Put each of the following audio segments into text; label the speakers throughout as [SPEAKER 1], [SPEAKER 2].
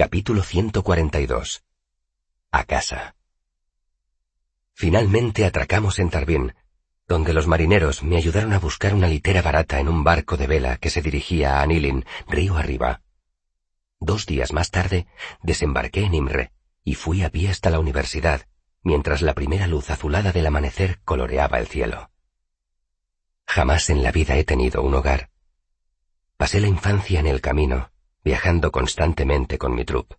[SPEAKER 1] Capítulo 142. A casa. Finalmente atracamos en Tarbín, donde los marineros me ayudaron a buscar una litera barata en un barco de vela que se dirigía a Anilin, río arriba. Dos días más tarde, desembarqué en Imre y fui a pie hasta la universidad, mientras la primera luz azulada del amanecer coloreaba el cielo. Jamás en la vida he tenido un hogar. Pasé la infancia en el camino, viajando constantemente con mi trup.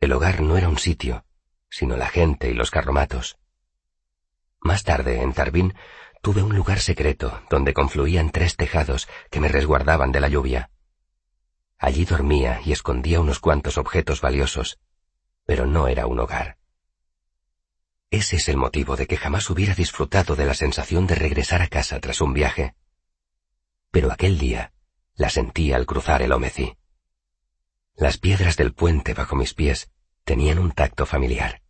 [SPEAKER 1] El hogar no era un sitio, sino la gente y los carromatos. Más tarde, en Tarbín, tuve un lugar secreto donde confluían tres tejados que me resguardaban de la lluvia. Allí dormía y escondía unos cuantos objetos valiosos, pero no era un hogar. Ese es el motivo de que jamás hubiera disfrutado de la sensación de regresar a casa tras un viaje. Pero aquel día, la sentí al cruzar el Omecí. Las piedras del puente bajo mis pies tenían un tacto familiar.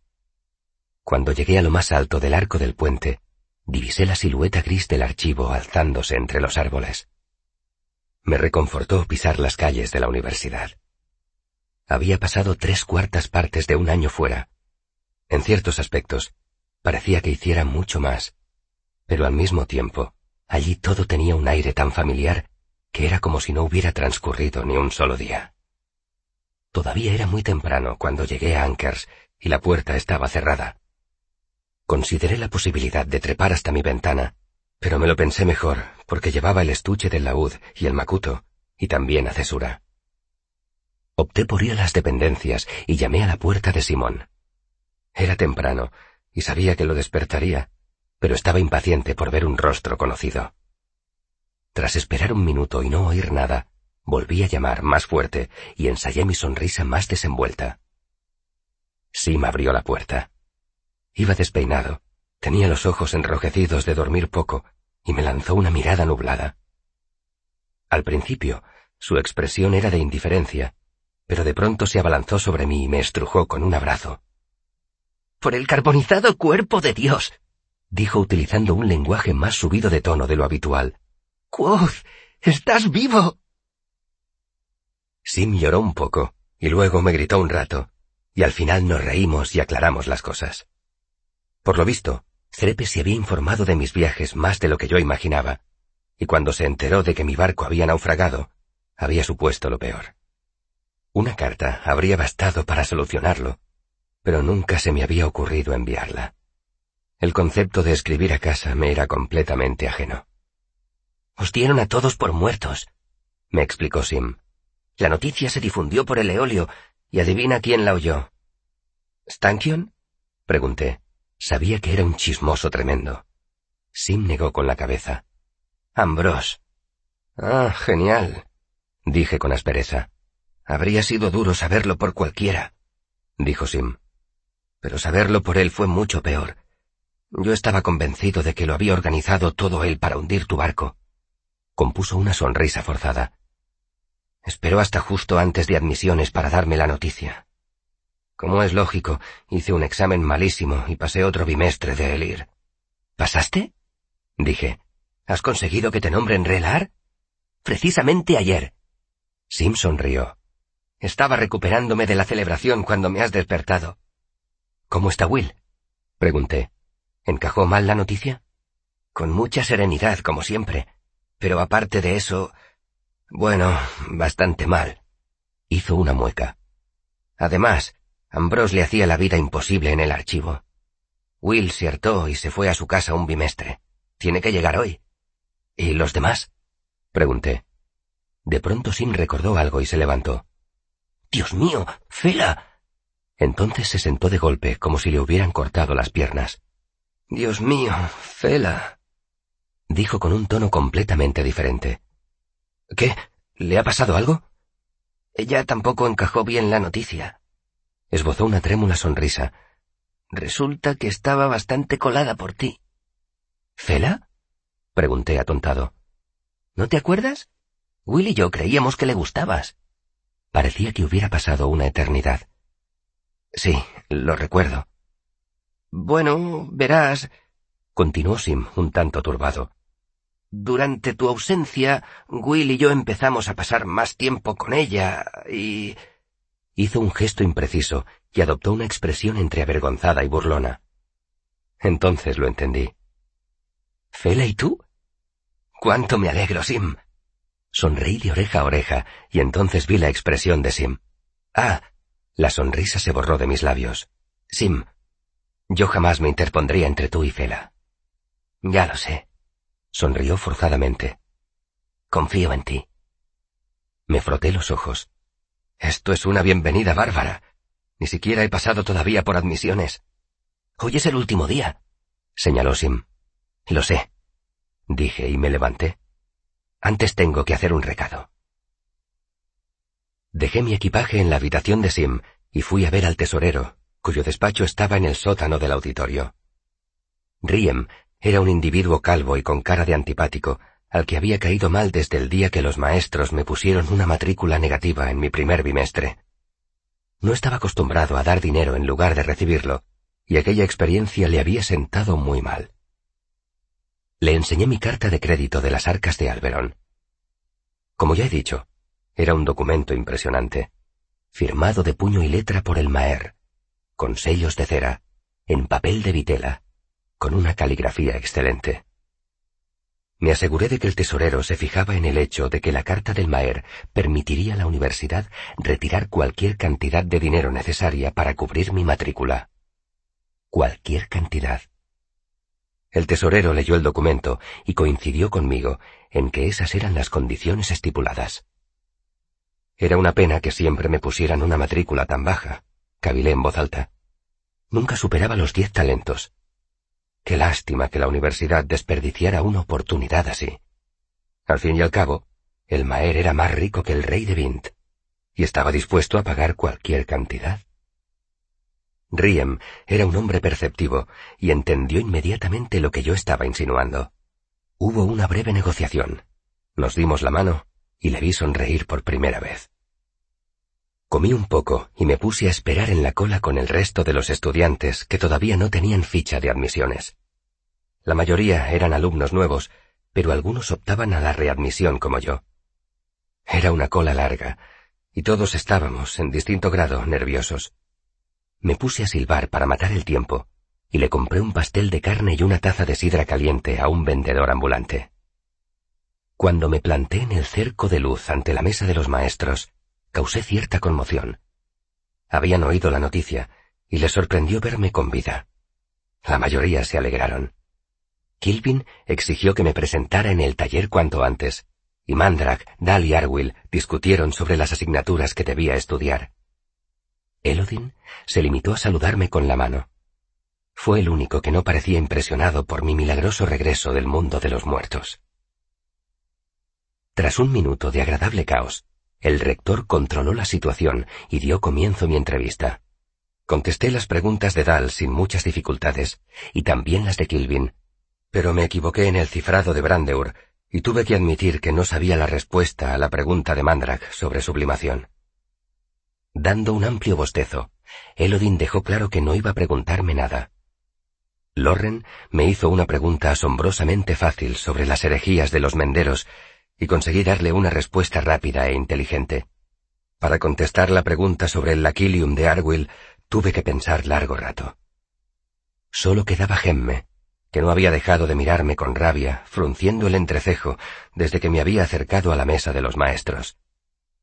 [SPEAKER 1] Cuando llegué a lo más alto del arco del puente, divisé la silueta gris del archivo alzándose entre los árboles. Me reconfortó pisar las calles de la universidad. Había pasado tres cuartas partes de un año fuera. En ciertos aspectos, parecía que hiciera mucho más, pero al mismo tiempo, allí todo tenía un aire tan familiar que era como si no hubiera transcurrido ni un solo día. Todavía era muy temprano cuando llegué a Ankers y la puerta estaba cerrada. Consideré la posibilidad de trepar hasta mi ventana, pero me lo pensé mejor porque llevaba el estuche del laúd y el macuto, y también a cesura. Opté por ir a las dependencias y llamé a la puerta de Simón. Era temprano y sabía que lo despertaría, pero estaba impaciente por ver un rostro conocido. Tras esperar un minuto y no oír nada, volví a llamar más fuerte y ensayé mi sonrisa más desenvuelta. Sim abrió la puerta. Iba despeinado, tenía los ojos enrojecidos de dormir poco y me lanzó una mirada nublada. Al principio, su expresión era de indiferencia, pero de pronto se abalanzó sobre mí y me estrujó con un abrazo.
[SPEAKER 2] Por el carbonizado cuerpo de Dios,
[SPEAKER 1] dijo utilizando un lenguaje más subido de tono de lo habitual.
[SPEAKER 2] Quoth, estás vivo.
[SPEAKER 1] Sim lloró un poco, y luego me gritó un rato, y al final nos reímos y aclaramos las cosas. Por lo visto, Cerepe se había informado de mis viajes más de lo que yo imaginaba, y cuando se enteró de que mi barco había naufragado, había supuesto lo peor. Una carta habría bastado para solucionarlo, pero nunca se me había ocurrido enviarla. El concepto de escribir a casa me era completamente ajeno.
[SPEAKER 2] Os dieron a todos por muertos, me explicó Sim. La noticia se difundió por el eolio, y adivina quién la oyó.
[SPEAKER 1] ¿Stankion? Pregunté. Sabía que era un chismoso tremendo. Sim negó con la cabeza.
[SPEAKER 2] Ambrose.
[SPEAKER 1] Ah, genial, dije con aspereza.
[SPEAKER 2] Habría sido duro saberlo por cualquiera, dijo Sim.
[SPEAKER 1] Pero saberlo por él fue mucho peor. Yo estaba convencido de que lo había organizado todo él para hundir tu barco compuso una sonrisa forzada. Esperó hasta justo antes de admisiones para darme la noticia. Como es lógico, hice un examen malísimo y pasé otro bimestre de Elir.
[SPEAKER 2] ¿Pasaste?
[SPEAKER 1] Dije.
[SPEAKER 2] ¿Has conseguido que te nombren relar? Precisamente ayer.
[SPEAKER 1] Simpson rió.
[SPEAKER 2] Estaba recuperándome de la celebración cuando me has despertado.
[SPEAKER 1] ¿Cómo está Will? Pregunté. ¿Encajó mal la noticia?
[SPEAKER 2] Con mucha serenidad, como siempre. Pero aparte de eso, bueno, bastante mal.
[SPEAKER 1] Hizo una mueca.
[SPEAKER 2] Además, Ambrose le hacía la vida imposible en el archivo. Will se hartó y se fue a su casa un bimestre. Tiene que llegar hoy.
[SPEAKER 1] ¿Y los demás? Pregunté. De pronto Sin recordó algo y se levantó.
[SPEAKER 2] Dios mío, Fela.
[SPEAKER 1] Entonces se sentó de golpe como si le hubieran cortado las piernas.
[SPEAKER 2] Dios mío, Fela
[SPEAKER 1] dijo con un tono completamente diferente.
[SPEAKER 2] ¿Qué? ¿Le ha pasado algo? Ella tampoco encajó bien la noticia.
[SPEAKER 1] Esbozó una trémula sonrisa.
[SPEAKER 2] Resulta que estaba bastante colada por ti.
[SPEAKER 1] ¿Fela? pregunté atontado.
[SPEAKER 2] ¿No te acuerdas? Will y yo creíamos que le gustabas.
[SPEAKER 1] Parecía que hubiera pasado una eternidad.
[SPEAKER 2] Sí, lo recuerdo. Bueno, verás, continuó Sim un tanto turbado. Durante tu ausencia, Will y yo empezamos a pasar más tiempo con ella y...
[SPEAKER 1] Hizo un gesto impreciso y adoptó una expresión entre avergonzada y burlona. Entonces lo entendí.
[SPEAKER 2] ¿Fela y tú? Cuánto me alegro, Sim.
[SPEAKER 1] Sonreí de oreja a oreja y entonces vi la expresión de Sim. Ah, la sonrisa se borró de mis labios. Sim, yo jamás me interpondría entre tú y Fela.
[SPEAKER 2] Ya lo sé.
[SPEAKER 1] Sonrió forzadamente.
[SPEAKER 2] Confío en ti.
[SPEAKER 1] Me froté los ojos. Esto es una bienvenida bárbara. Ni siquiera he pasado todavía por admisiones.
[SPEAKER 2] Hoy es el último día,
[SPEAKER 1] señaló Sim.
[SPEAKER 2] Lo sé,
[SPEAKER 1] dije y me levanté. Antes tengo que hacer un recado. Dejé mi equipaje en la habitación de Sim y fui a ver al tesorero, cuyo despacho estaba en el sótano del auditorio. Riem era un individuo calvo y con cara de antipático, al que había caído mal desde el día que los maestros me pusieron una matrícula negativa en mi primer bimestre. No estaba acostumbrado a dar dinero en lugar de recibirlo, y aquella experiencia le había sentado muy mal. Le enseñé mi carta de crédito de las arcas de Alberon. Como ya he dicho, era un documento impresionante, firmado de puño y letra por el Maer, con sellos de cera, en papel de vitela, con una caligrafía excelente. Me aseguré de que el tesorero se fijaba en el hecho de que la carta del Maer permitiría a la universidad retirar cualquier cantidad de dinero necesaria para cubrir mi matrícula. Cualquier cantidad. El tesorero leyó el documento y coincidió conmigo en que esas eran las condiciones estipuladas. Era una pena que siempre me pusieran una matrícula tan baja cavilé en voz alta. Nunca superaba los diez talentos. Qué lástima que la universidad desperdiciara una oportunidad así. Al fin y al cabo, el Maer era más rico que el rey de Vint, y estaba dispuesto a pagar cualquier cantidad. Riem era un hombre perceptivo y entendió inmediatamente lo que yo estaba insinuando. Hubo una breve negociación. Nos dimos la mano y le vi sonreír por primera vez. Comí un poco y me puse a esperar en la cola con el resto de los estudiantes que todavía no tenían ficha de admisiones. La mayoría eran alumnos nuevos, pero algunos optaban a la readmisión como yo. Era una cola larga, y todos estábamos, en distinto grado, nerviosos. Me puse a silbar para matar el tiempo, y le compré un pastel de carne y una taza de sidra caliente a un vendedor ambulante. Cuando me planté en el cerco de luz ante la mesa de los maestros, causé cierta conmoción. Habían oído la noticia y les sorprendió verme con vida. La mayoría se alegraron. Kilvin exigió que me presentara en el taller cuanto antes, y Mandrak, Dal y Arwyl discutieron sobre las asignaturas que debía estudiar. Elodin se limitó a saludarme con la mano. Fue el único que no parecía impresionado por mi milagroso regreso del mundo de los muertos. Tras un minuto de agradable caos, el rector controló la situación y dio comienzo mi entrevista. Contesté las preguntas de Dal sin muchas dificultades, y también las de Kilvin, pero me equivoqué en el cifrado de Brandeur, y tuve que admitir que no sabía la respuesta a la pregunta de Mandrak sobre sublimación. Dando un amplio bostezo, Elodin dejó claro que no iba a preguntarme nada. Lorren me hizo una pregunta asombrosamente fácil sobre las herejías de los menderos y conseguí darle una respuesta rápida e inteligente. Para contestar la pregunta sobre el laquilium de Arwyll, tuve que pensar largo rato. Solo quedaba Gemme, que no había dejado de mirarme con rabia, frunciendo el entrecejo, desde que me había acercado a la mesa de los maestros.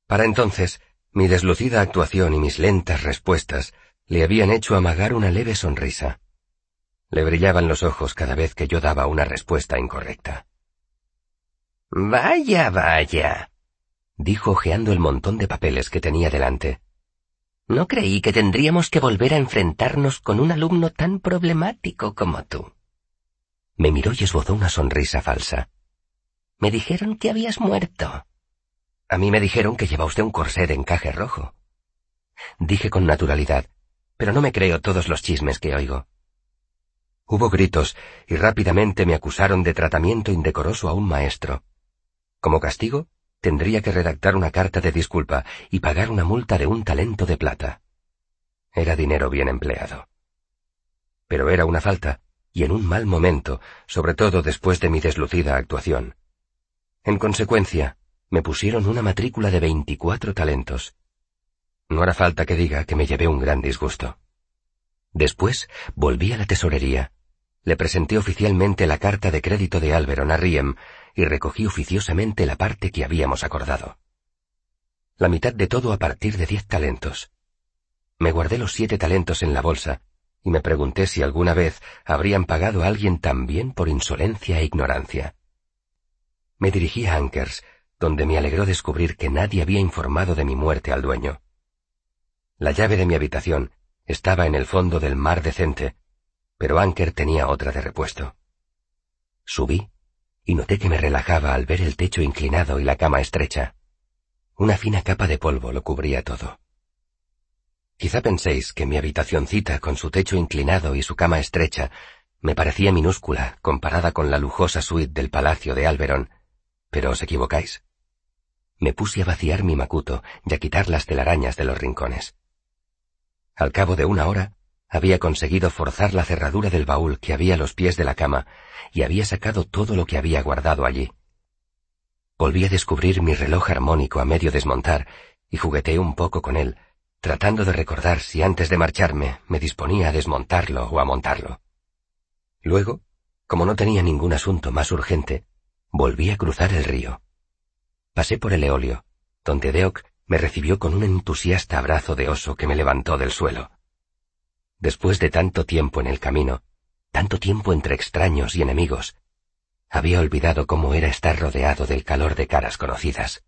[SPEAKER 1] Para entonces, mi deslucida actuación y mis lentas respuestas le habían hecho amagar una leve sonrisa. Le brillaban los ojos cada vez que yo daba una respuesta incorrecta.
[SPEAKER 2] Vaya, vaya,
[SPEAKER 1] dijo ojeando el montón de papeles que tenía delante.
[SPEAKER 2] No creí que tendríamos que volver a enfrentarnos con un alumno tan problemático como tú.
[SPEAKER 1] Me miró y esbozó una sonrisa falsa.
[SPEAKER 2] Me dijeron que habías muerto.
[SPEAKER 1] A mí me dijeron que lleva usted un corsé de encaje rojo. Dije con naturalidad, pero no me creo todos los chismes que oigo. Hubo gritos y rápidamente me acusaron de tratamiento indecoroso a un maestro. Como castigo, tendría que redactar una carta de disculpa y pagar una multa de un talento de plata. Era dinero bien empleado. Pero era una falta, y en un mal momento, sobre todo después de mi deslucida actuación. En consecuencia, me pusieron una matrícula de veinticuatro talentos. No hará falta que diga que me llevé un gran disgusto. Después volví a la tesorería, le presenté oficialmente la carta de crédito de Alberon a Riem y recogí oficiosamente la parte que habíamos acordado. La mitad de todo a partir de diez talentos. Me guardé los siete talentos en la bolsa y me pregunté si alguna vez habrían pagado a alguien también por insolencia e ignorancia. Me dirigí a Ankers, donde me alegró descubrir que nadie había informado de mi muerte al dueño. La llave de mi habitación estaba en el fondo del mar decente, pero Anker tenía otra de repuesto. Subí y noté que me relajaba al ver el techo inclinado y la cama estrecha. Una fina capa de polvo lo cubría todo. Quizá penséis que mi habitacioncita con su techo inclinado y su cama estrecha me parecía minúscula comparada con la lujosa suite del palacio de Alberon, pero os equivocáis. Me puse a vaciar mi macuto y a quitar las telarañas de los rincones. Al cabo de una hora, había conseguido forzar la cerradura del baúl que había a los pies de la cama y había sacado todo lo que había guardado allí. Volví a descubrir mi reloj armónico a medio desmontar y jugueteé un poco con él, tratando de recordar si antes de marcharme me disponía a desmontarlo o a montarlo. Luego, como no tenía ningún asunto más urgente, volví a cruzar el río. Pasé por el eolio, donde Deok me recibió con un entusiasta abrazo de oso que me levantó del suelo. Después de tanto tiempo en el camino, tanto tiempo entre extraños y enemigos, había olvidado cómo era estar rodeado del calor de caras conocidas.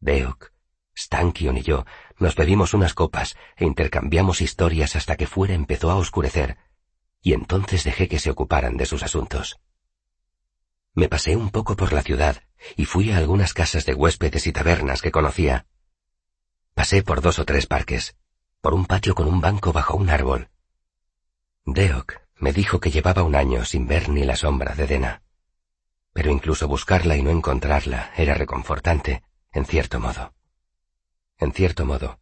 [SPEAKER 1] Deok, Stankion y yo nos bebimos unas copas e intercambiamos historias hasta que fuera empezó a oscurecer, y entonces dejé que se ocuparan de sus asuntos. Me pasé un poco por la ciudad y fui a algunas casas de huéspedes y tabernas que conocía, Pasé por dos o tres parques, por un patio con un banco bajo un árbol. Deok me dijo que llevaba un año sin ver ni la sombra de Dena. Pero incluso buscarla y no encontrarla era reconfortante, en cierto modo. En cierto modo,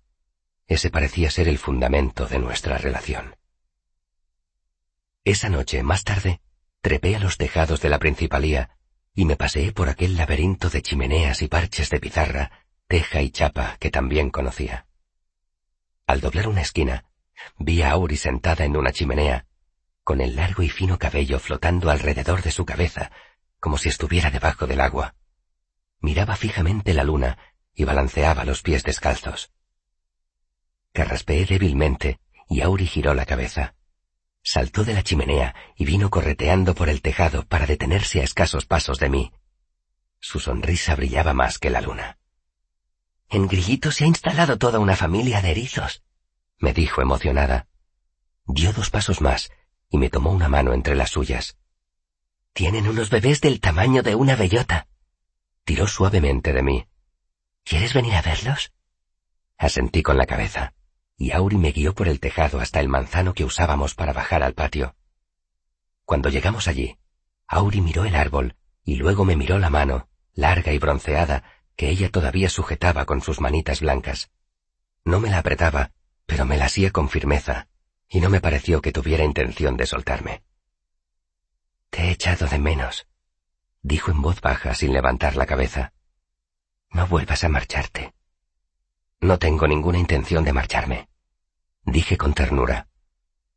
[SPEAKER 1] ese parecía ser el fundamento de nuestra relación. Esa noche, más tarde, trepé a los tejados de la principalía y me paseé por aquel laberinto de chimeneas y parches de pizarra teja y chapa que también conocía. Al doblar una esquina, vi a Auri sentada en una chimenea, con el largo y fino cabello flotando alrededor de su cabeza, como si estuviera debajo del agua. Miraba fijamente la luna y balanceaba los pies descalzos. Carraspeé débilmente y Auri giró la cabeza. Saltó de la chimenea y vino correteando por el tejado para detenerse a escasos pasos de mí. Su sonrisa brillaba más que la luna. En Grillito se ha instalado toda una familia de erizos, me dijo emocionada. Dio dos pasos más y me tomó una mano entre las suyas. Tienen unos bebés del tamaño de una bellota. Tiró suavemente de mí. ¿Quieres venir a verlos? Asentí con la cabeza, y Auri me guió por el tejado hasta el manzano que usábamos para bajar al patio. Cuando llegamos allí, Auri miró el árbol y luego me miró la mano, larga y bronceada, que ella todavía sujetaba con sus manitas blancas. No me la apretaba, pero me la hacía con firmeza, y no me pareció que tuviera intención de soltarme. Te he echado de menos, dijo en voz baja sin levantar la cabeza. No vuelvas a marcharte. No tengo ninguna intención de marcharme, dije con ternura.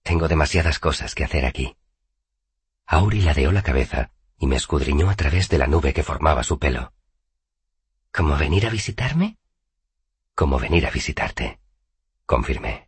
[SPEAKER 1] Tengo demasiadas cosas que hacer aquí. Auri ladeó la cabeza y me escudriñó a través de la nube que formaba su pelo. ¿Cómo venir a visitarme? Como venir a visitarte, confirmé.